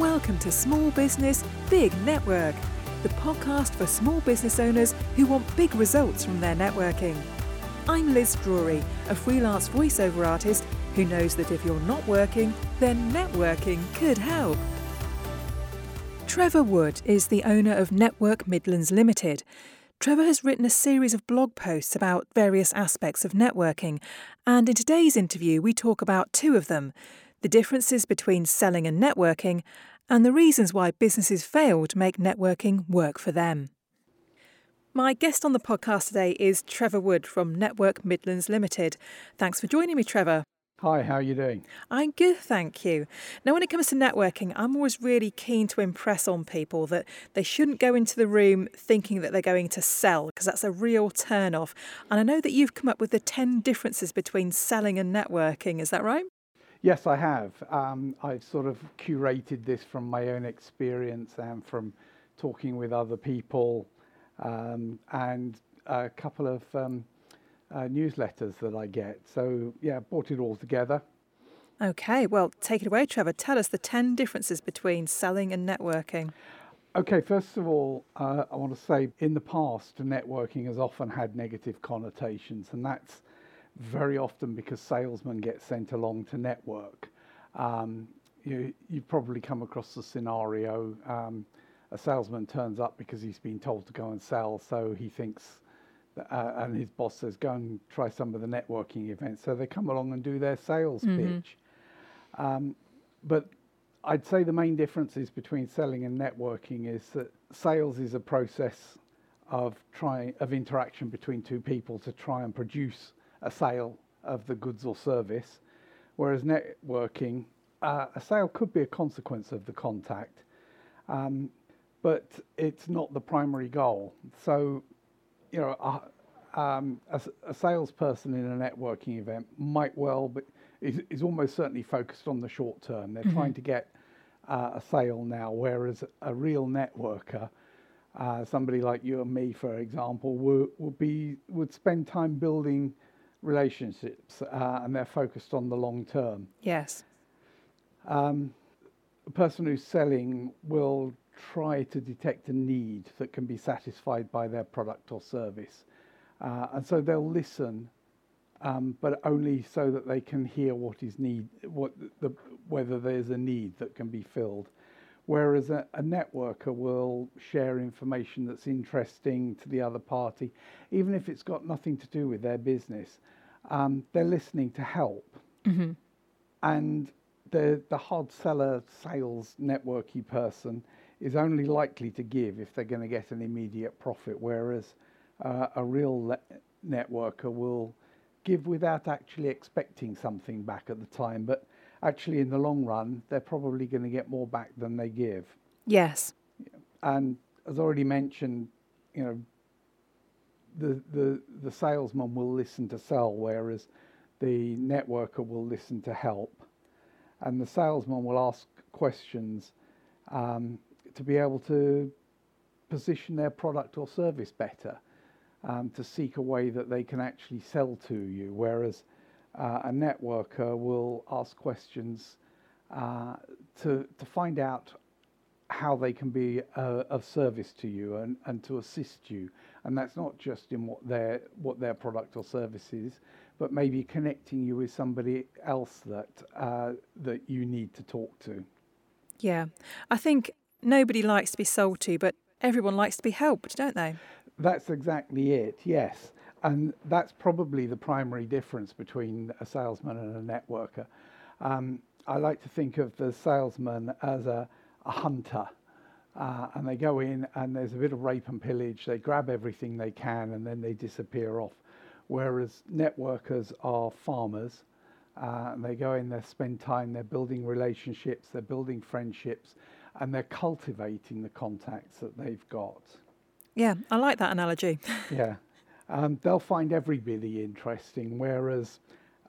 Welcome to Small Business Big Network, the podcast for small business owners who want big results from their networking. I'm Liz Drury, a freelance voiceover artist who knows that if you're not working, then networking could help. Trevor Wood is the owner of Network Midlands Limited. Trevor has written a series of blog posts about various aspects of networking, and in today's interview, we talk about two of them the differences between selling and networking, and the reasons why businesses fail to make networking work for them. My guest on the podcast today is Trevor Wood from Network Midlands Limited. Thanks for joining me, Trevor. Hi, how are you doing? I'm good, thank you. Now, when it comes to networking, I'm always really keen to impress on people that they shouldn't go into the room thinking that they're going to sell, because that's a real turn off. And I know that you've come up with the 10 differences between selling and networking, is that right? Yes, I have. Um, I've sort of curated this from my own experience and from talking with other people um, and a couple of um, uh, newsletters that I get. So, yeah, brought it all together. Okay, well, take it away, Trevor. Tell us the 10 differences between selling and networking. Okay, first of all, uh, I want to say in the past, networking has often had negative connotations, and that's very often because salesmen get sent along to network. Um, you, you've probably come across the scenario um, a salesman turns up because he's been told to go and sell, so he thinks, uh, and his boss says, go and try some of the networking events. So they come along and do their sales mm-hmm. pitch. Um, but I'd say the main differences between selling and networking is that sales is a process of trying of interaction between two people to try and produce a sale of the goods or service, whereas networking, uh, a sale could be a consequence of the contact. Um, but it's not the primary goal. So, you know, a, um, a, a, salesperson in a networking event might well, but is, is almost certainly focused on the short term. They're mm-hmm. trying to get uh, a sale now, whereas a real networker, uh, somebody like you and me, for example, would, would be would spend time building relationships, uh, and they're focused on the long term. Yes. Um, a person who's selling will try to detect a need that can be satisfied by their product or service. Uh, and so they'll listen, um, but only so that they can hear what is need, what the, whether there's a need that can be filled. Whereas a, a networker will share information that's interesting to the other party, even if it's got nothing to do with their business. Um, they're listening to help. Mm-hmm. And the, the hard seller sales networky person is only likely to give if they're going to get an immediate profit, whereas uh, a real le- networker will give without actually expecting something back at the time. But actually, in the long run, they're probably going to get more back than they give. Yes. And as already mentioned, you know, the, the, the salesman will listen to sell, whereas the networker will listen to help. And the salesman will ask questions um, to be able to position their product or service better, um, to seek a way that they can actually sell to you. Whereas uh, a networker will ask questions uh, to, to find out how they can be uh, of service to you and, and to assist you. And that's not just in what their, what their product or service is, but maybe connecting you with somebody else that, uh, that you need to talk to. Yeah. I think nobody likes to be sold to, but everyone likes to be helped, don't they? That's exactly it, yes. And that's probably the primary difference between a salesman and a networker. Um, I like to think of the salesman as a, a hunter. Uh, and they go in and there's a bit of rape and pillage. They grab everything they can and then they disappear off. Whereas networkers are farmers. Uh, and they go in, they spend time, they're building relationships, they're building friendships, and they're cultivating the contacts that they've got. Yeah, I like that analogy. yeah. Um, they'll find everybody interesting, whereas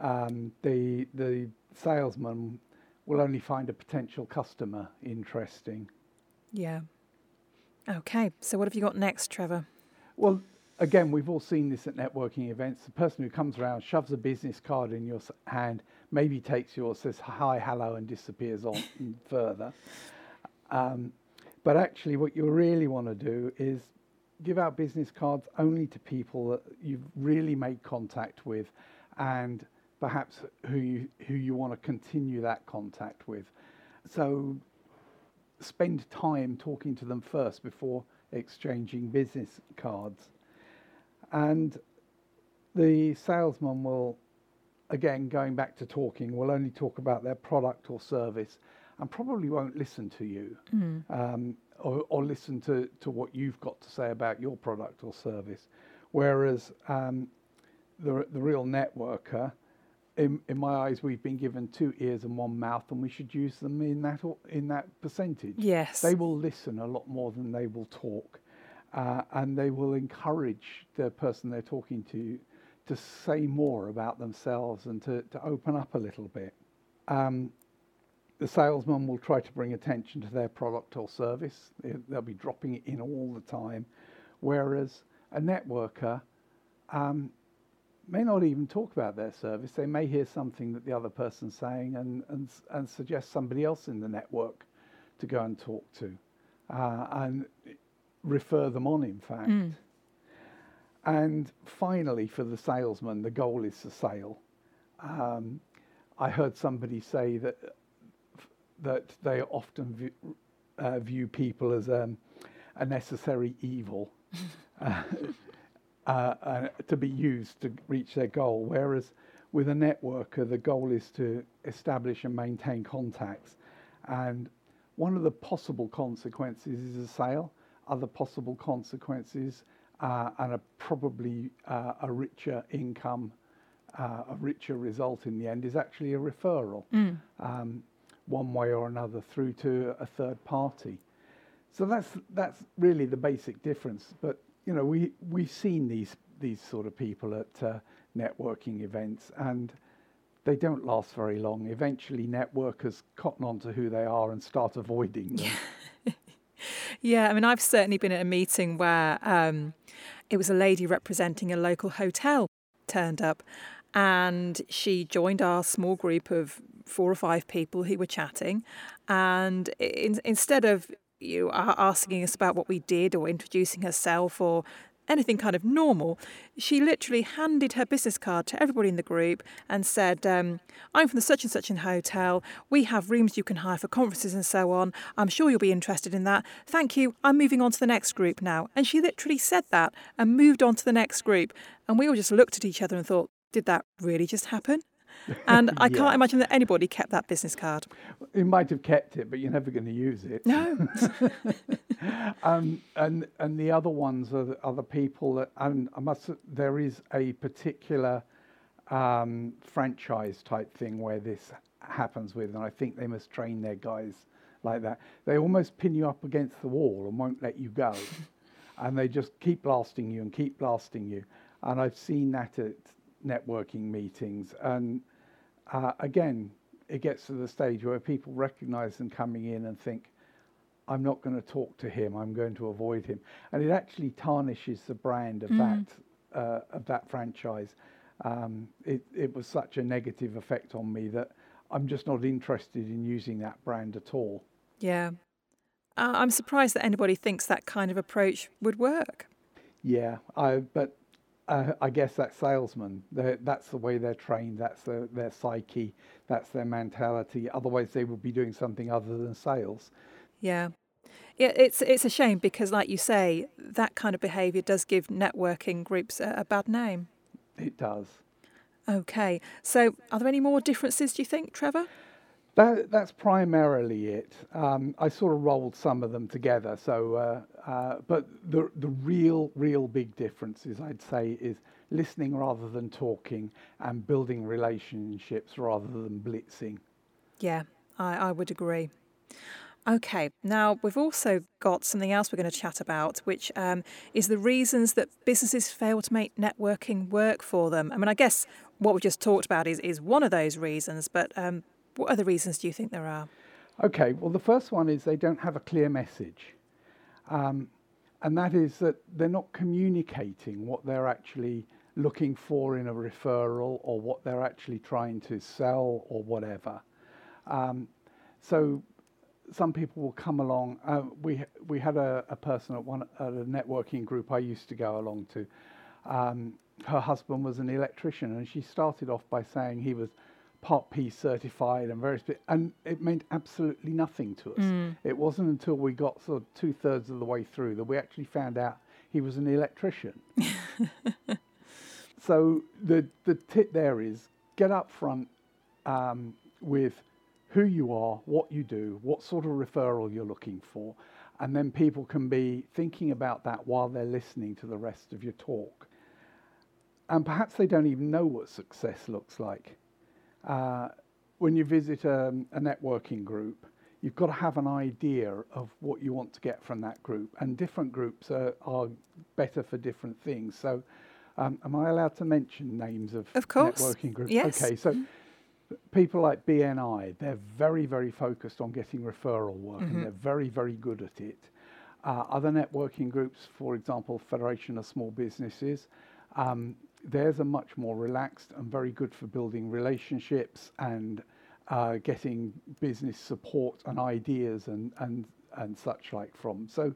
um, the, the salesman will only find a potential customer interesting. Yeah. Okay, so what have you got next, Trevor? Well, again, we've all seen this at networking events. The person who comes around shoves a business card in your hand, maybe takes yours, says hi, hello, and disappears on further. Um, but actually, what you really want to do is give out business cards only to people that you've really made contact with and perhaps who you, who you want to continue that contact with. So spend time talking to them first before exchanging business cards. And the salesman will, again, going back to talking, will only talk about their product or service and probably won't listen to you mm. um, or, or, listen to, to what you've got to say about your product or service. Whereas um, the, the real networker, in, in my eyes, we've been given two ears and one mouth, and we should use them in that in that percentage. Yes, they will listen a lot more than they will talk, uh, and they will encourage the person they're talking to to say more about themselves and to, to open up a little bit. Um, the salesman will try to bring attention to their product or service. They'll be dropping it in all the time, whereas a networker um, may not even talk about their service. They may hear something that the other person's saying and, and, and suggest somebody else in the network to go and talk to uh, and refer them on, in fact. Mm. And finally, for the salesman, the goal is the sale. Um, I heard somebody say that that they often view, uh, view people as um, a necessary evil. uh, uh, to be used to reach their goal. Whereas with a networker, the goal is to establish and maintain contacts. And one of the possible consequences is a sale. Other possible consequences uh, and a probably uh, a richer income, uh, a richer result in the end is actually a referral, mm. um, one way or another through to a third party. So that's that's really the basic difference. But you know, we we've seen these these sort of people at uh, networking events, and they don't last very long. Eventually, networkers cotton on to who they are and start avoiding them. yeah, I mean, I've certainly been at a meeting where um, it was a lady representing a local hotel turned up, and she joined our small group of four or five people who were chatting, and in, instead of you are asking us about what we did or introducing herself or anything kind of normal, she literally handed her business card to everybody in the group and said, um, I'm from the such and such and hotel. We have rooms you can hire for conferences and so on. I'm sure you'll be interested in that. Thank you. I'm moving on to the next group now. And she literally said that and moved on to the next group. And we all just looked at each other and thought, did that really just happen? And I yeah. can't imagine that anybody kept that business card. He might have kept it, but you're never going to use it. No. um, and and the other ones are the other people that, and I must. There is a particular um, franchise type thing where this happens with, and I think they must train their guys like that. They almost pin you up against the wall and won't let you go, and they just keep blasting you and keep blasting you. And I've seen that at networking meetings, and uh, again, it gets to the stage where people recognize them coming in and think, I'm not going to talk to him. I'm going to avoid him, and it actually tarnishes the brand of mm. that uh, of that franchise. Um, it, it was such a negative effect on me that I'm just not interested in using that brand at all. Yeah, uh, I'm surprised that anybody thinks that kind of approach would work. Yeah, I, but uh, I guess that salesman. That's the way they're trained. That's the, their psyche. That's their mentality. Otherwise, they would be doing something other than sales. Yeah. Yeah, it's it's a shame because, like you say, that kind of behaviour does give networking groups a, a bad name. It does. Okay, so are there any more differences? Do you think, Trevor? That, that's primarily it. Um, I sort of rolled some of them together. So, uh, uh, but the the real real big difference is, I'd say, is listening rather than talking and building relationships rather than blitzing. Yeah, I, I would agree. Okay, now we've also got something else we're going to chat about, which um, is the reasons that businesses fail to make networking work for them. I mean, I guess what we just talked about is, is one of those reasons, but um, what other reasons do you think there are? Okay, well, the first one is they don't have a clear message. Um, and that is that they're not communicating what they're actually looking for in a referral or what they're actually trying to sell or whatever. Um, so some people will come along. Uh, we we had a, a person at one at a networking group I used to go along to. Um, her husband was an electrician, and she started off by saying he was Part P certified and various and it meant absolutely nothing to us. Mm. It wasn't until we got sort of two thirds of the way through that we actually found out he was an electrician. so the the tip there is get up front um, with who you are, what you do, what sort of referral you're looking for, and then people can be thinking about that while they're listening to the rest of your talk. And perhaps they don't even know what success looks like. Uh, when you visit a, a networking group, you've got to have an idea of what you want to get from that group, and different groups are, are better for different things. So, um, am I allowed to mention names of, of course. networking groups? Yes. Okay, so people like BNI, they're very, very focused on getting referral work, Mm-hmm. and they're very, very good at it. Uh, other networking groups, for example, Federation of Small Businesses, um, theirs are much more relaxed and very good for building relationships and uh, getting business support and ideas and, and, and such like from. So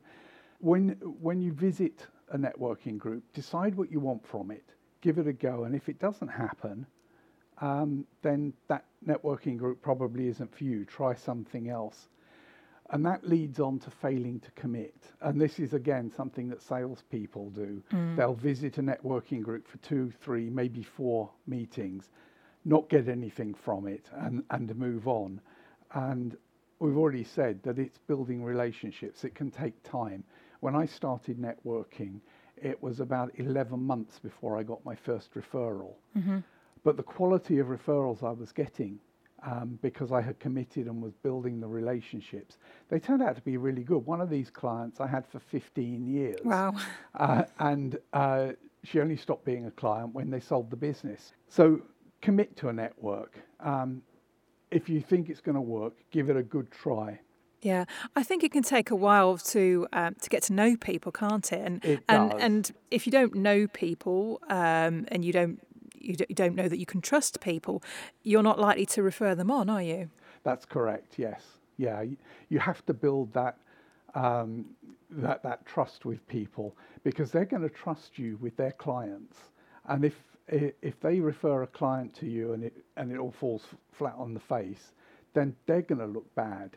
when, when you visit a networking group, decide what you want from it, give it a go, and if it doesn't happen, um, then that networking group probably isn't for you. Try something else. And that leads on to failing to commit. And this is, again, something that salespeople do. Mm. They'll visit a networking group for two, three, maybe four meetings, not get anything from it, and, and move on. And we've already said that it's building relationships, it can take time. When I started networking, it was about 11 months before I got my first referral. Mm-hmm. But the quality of referrals I was getting, um, because I had committed and was building the relationships, they turned out to be really good. One of these clients I had for 15 years. Wow. Uh, and uh, she only stopped being a client when they sold the business. So commit to a network. Um, if you think it's going to work, give it a good try. Yeah, I think it can take a while to um, to get to know people, can't it? And It and and if you don't know people um, and you don't you don't- know that you can trust people, you're not likely to refer them on, are you? That's correct. Yes. Yeah. You, have to build that um, that that trust with people because they're going to trust you with their clients. And if if they refer a client to you and it and it all falls flat on the face, then they're going to look bad.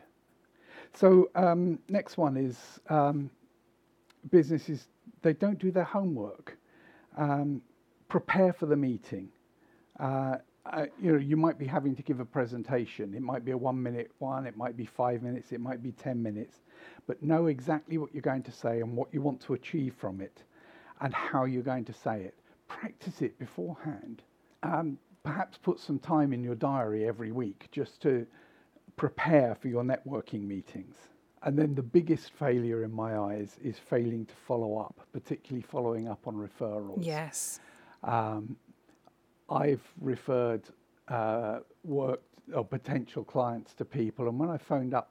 So um, next one is um, businesses. They don't do their homework. Um, prepare for the meeting. Uh, you know, you might be having to give a presentation. It might be a one-minute one. It might be five minutes. It might be ten minutes. But know exactly what you're going to say and what you want to achieve from it, and how you're going to say it. Practice it beforehand. Um, perhaps put some time in your diary every week just to prepare for your networking meetings. And then the biggest failure in my eyes is failing to follow up, particularly following up on referrals. Yes. Um, I've referred uh, work or potential clients to people, and when I phoned up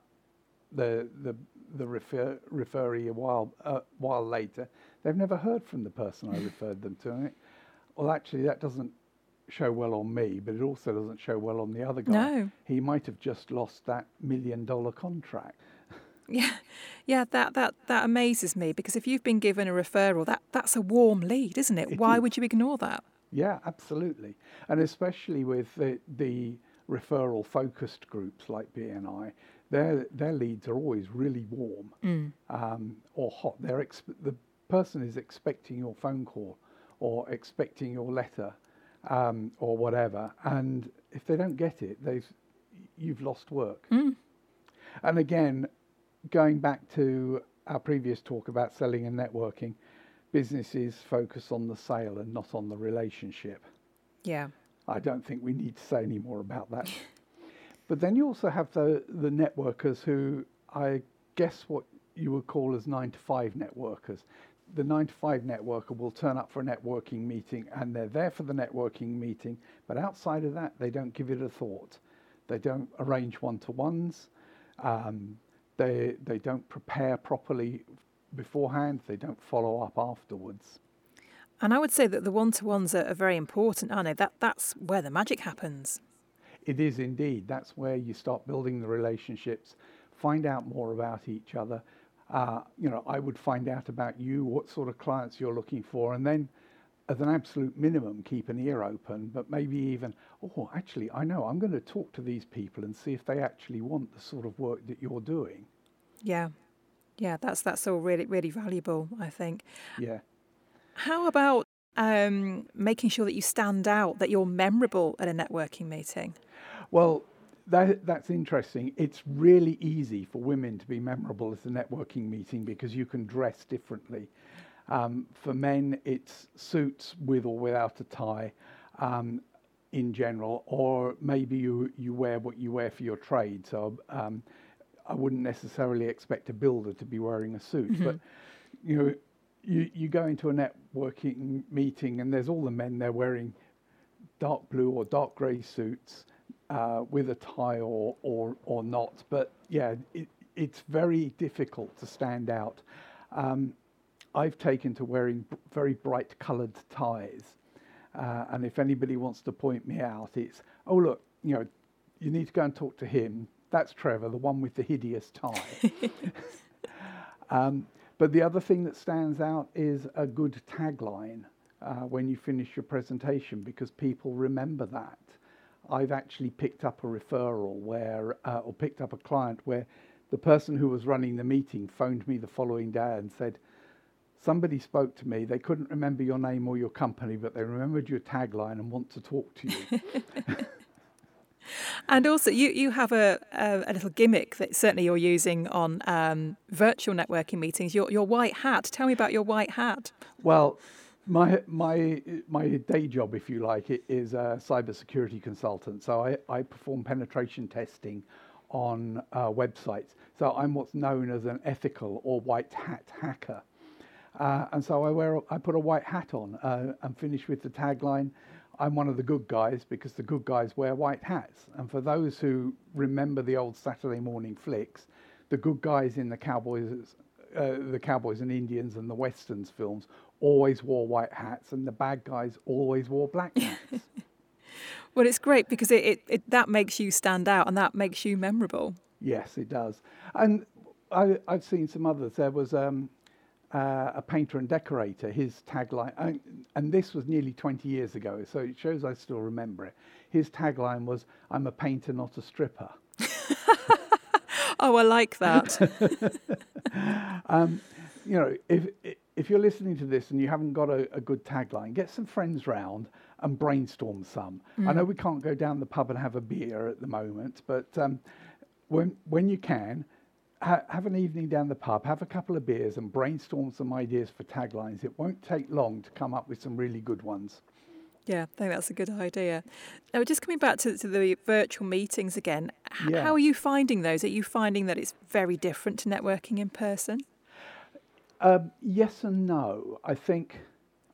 the the the refer, referee a while uh, while later, they've never heard from the person I referred them to. It, well, actually, that doesn't show well on me, but it also doesn't show well on the other guy. No. He might have just lost that million dollar contract. Yeah, yeah, that, that, that amazes me because if you've been given a referral, that, that's a warm lead, isn't it? It Why is. would you ignore that? Yeah, absolutely. And especially with the, the referral focused groups like BNI, their, their leads are always really warm um, or hot. They're exp- the person is expecting your phone call or expecting your letter um, or whatever. And if they don't get it, they've, you've lost work. And again, going back to our previous talk about selling and networking, businesses focus on the sale and not on the relationship. Yeah. I don't think we need to say any more about that. but then you also have the, the networkers who I guess what you would call as nine to five networkers. The nine to five networker will turn up for a networking meeting and they're there for the networking meeting, but outside of that, they don't give it a thought. They don't arrange one to ones. Um, they, they don't prepare properly beforehand. They don't follow up afterwards. And I would say that the one to ones are, are very important, aren't they? That, that's where the magic happens. It is indeed. That's where you start building the relationships, find out more about each other. Uh, you know, I would find out about you, what sort of clients you're looking for, and then as an absolute minimum, keep an ear open, but maybe even, oh, actually, I know I'm going to talk to these people and see if they actually want the sort of work that you're doing. Yeah. Yeah, that's that's all really really valuable, I think. Yeah. How about um, making sure that you stand out, that you're memorable at a networking meeting? Well, that, that's interesting. It's really easy for women to be memorable at a networking meeting because you can dress differently. Um, for men, it's suits with or without a tie um, in general, or maybe you, you wear what you wear for your trade. So um, I wouldn't necessarily expect a builder to be wearing a suit, mm-hmm. but you know, you, you go into a networking meeting and there's all the men there wearing dark blue or dark grey suits uh, with a tie or, or, or not. But yeah, it, it's very difficult to stand out. Um, I've taken to wearing very bright coloured ties. Uh, and if anybody wants to point me out, it's, oh, look, you know, you need to go and talk to him. That's Trevor, the one with the hideous tie. um, but the other thing that stands out is a good tagline uh, when you finish your presentation because people remember that. I've actually picked up a referral where, uh, or picked up a client where the person who was running the meeting phoned me the following day and said, Somebody spoke to me, they couldn't remember your name or your company, but they remembered your tagline and want to talk to you. And also, you, you have a, a, a, little gimmick that certainly you're using on um, virtual networking meetings. Your, your white hat. Tell me about your white hat. Well, my my my day job, if you like, it is a cybersecurity consultant. So I, I perform penetration testing on uh, websites. So I'm what's known as an ethical or white hat hacker. Uh, and so I wear I put a white hat on uh, and finish with the tagline. I'm one of the good guys because the good guys wear white hats. And for those who remember the old Saturday morning flicks, the good guys in the Cowboys, uh, the Cowboys and Indians and the Westerns films always wore white hats, and the bad guys always wore black hats. well, it's great because it, it, it, that makes you stand out and that makes you memorable. Yes, it does. And I, have seen some others. There was um, uh, a painter and decorator, his tagline, and, and, this was nearly 20 years ago, so it shows I still remember it. His tagline was, I'm a painter, not a stripper. oh, I like that. um, you know, if, if you're listening to this and you haven't got a, a good tagline, get some friends round and brainstorm some. Mm. I know we can't go down the pub and have a beer at the moment, but um, when, when you can, ha- have an evening down the pub, have a couple of beers, and brainstorm some ideas for taglines. It won't take long to come up with some really good ones. Yeah, I think that's a good idea. Now, just coming back to, to the virtual meetings again, yeah. how are you finding those? Are you finding that it's very different to networking in person? Um, yes and no. I think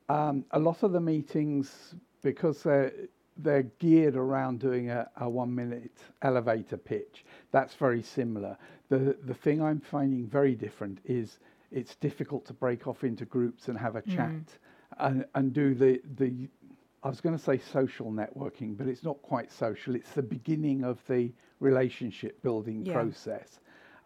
um, a lot of the meetings, because they're they're geared around doing a, a one minute elevator pitch. That's very similar. The, the thing I'm finding very different is it's difficult to break off into groups and have a mm. chat and, and do the, the, I was going to say social networking, but it's not quite social. It's the beginning of the relationship building yeah. process.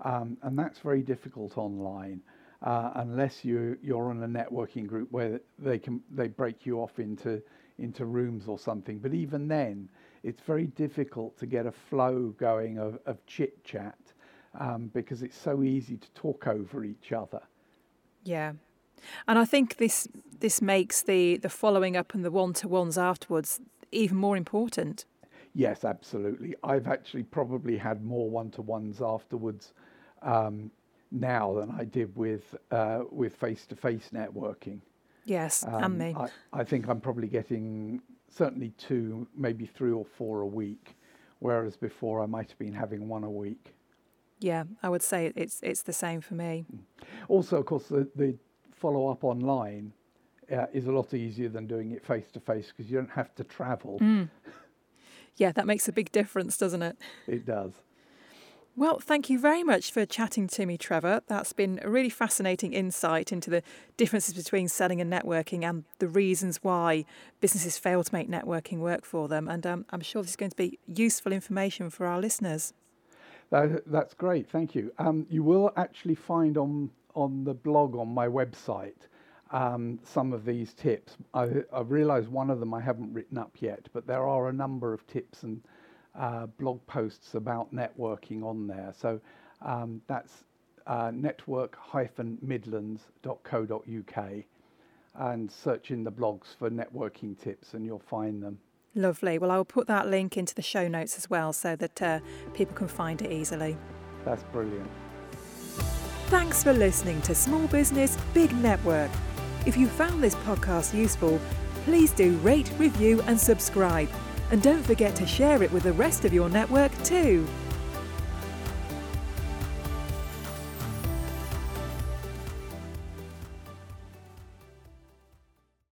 Um, and that's very difficult online. Uh, unless you you're on a networking group where they can they break you off into into rooms or something. But even then, it's very difficult to get a flow going of, of chit chat um, because it's so easy to talk over each other. Yeah. And I think this this makes the, the following up and the one to ones afterwards even more important. Yes, absolutely. I've actually probably had more one to ones afterwards um, now than I did with uh, with face to face networking. Yes, um, and me. I, I think I'm probably getting certainly two, maybe three or four a week, whereas before I might have been having one a week. Yeah, I would say it's it's the same for me. Mm. Also, of course, the, the follow up online uh, is a lot easier than doing it face to face because you don't have to travel. Mm. Yeah, that makes a big difference, doesn't it? It does. Well, thank you very much for chatting to me, Trevor. That's been a really fascinating insight into the differences between selling and networking and the reasons why businesses fail to make networking work for them. And um, I'm sure this is going to be useful information for our listeners. That, that's great, thank you. Um, you will actually find on on the blog on my website um, some of these tips. I, I realise one of them I haven't written up yet, but there are a number of tips and uh, blog posts about networking on there. So um, that's uh, network-midlands.co.uk and search in the blogs for networking tips and you'll find them. Lovely. Well, I will put that link into the show notes as well so that uh, people can find it easily. That's brilliant. Thanks for listening to Small Business Big Network. If you found this podcast useful, please do rate, review, and subscribe. And don't forget to share it with the rest of your network too.